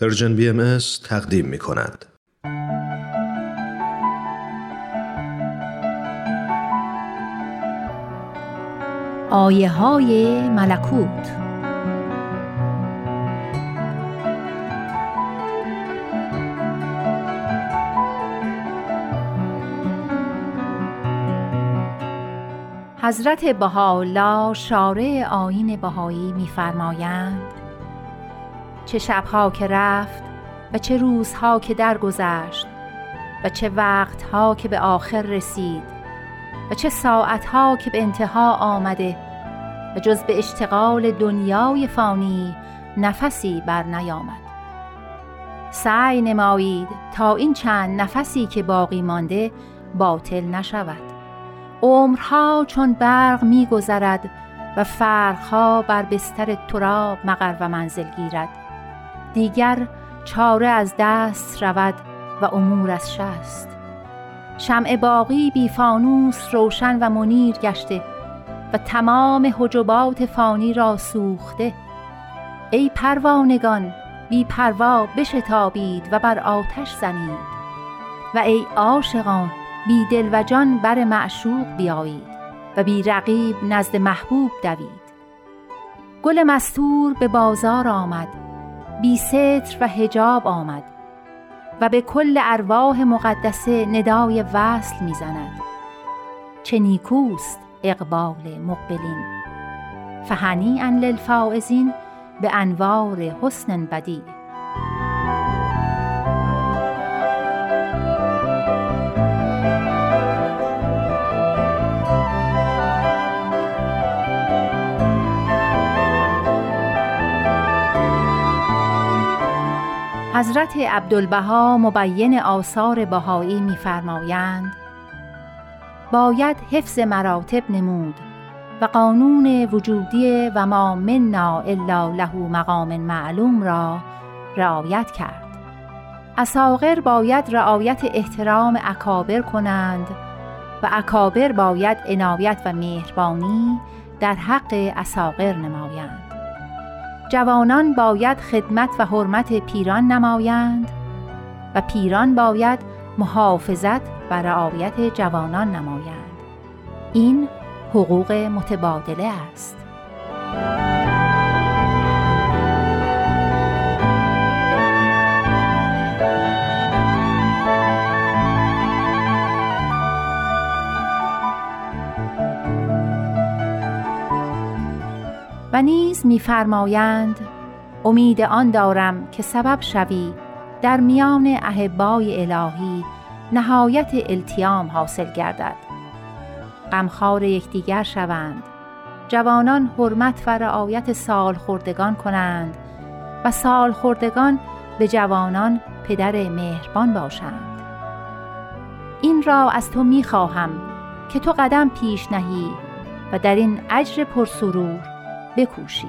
پرژن بی ام تقدیم می کند. آیه های ملکوت حضرت بهاءالله شارع آین بهایی می‌فرمایند چه شبها که رفت و چه روزها که درگذشت و چه وقتها که به آخر رسید و چه ساعتها که به انتها آمده و جز به اشتغال دنیای فانی نفسی بر نیامد. سعی نمایید تا این چند نفسی که باقی مانده باطل نشود. عمرها چون برق میگذرد و فرقها بر بستر تراب مقر و منزل گیرد. دیگر چاره از دست رود و امور از شست. شمع باقی بی فانوس روشن و منیر گشته و تمام حجبات فانی را سوخته. ای پروانگان بی پروا بشتابید و بر آتش زنید. و ای عاشقان بی دل و جان بر معشوق بیایید و بی رقیب نزد محبوب دوید. گل مستور به بازار آمد بی ستر و حجاب آمد و به کل ارواح مقدسه ندای وصل می‌زند. چه نیکوست اقبال مقبلین. فهنیئا للفائزین به انوار حسن بدیع. حضرت عبدالبها مبین آثار بهایی می‌فرمایند باید حفظ مراتب نمود و قانون وجودی و ما منا الا له مقام معلوم را رعایت کرد. اساغر باید رعایت احترام اکابر کنند و اکابر باید عنایت و مهربانی در حق اساغر نمایند. جوانان باید خدمت و حرمت پیران نمایند و پیران باید محافظت و رعایت جوانان نمایند. این حقوق متبادله است. نیز می‌فرمایند امید آن دارم که سبب شوی در میان احبای الهی نهایت التیام حاصل گردد. غمخوار یکدیگر شوند جوانان حرمت و رعایت سالخوردگان کنند و سالخوردگان به جوانان پدر مهربان باشند. این را از تو می‌خواهم که تو قدم پیش نهی و در این اجر پرسرور بکوشی.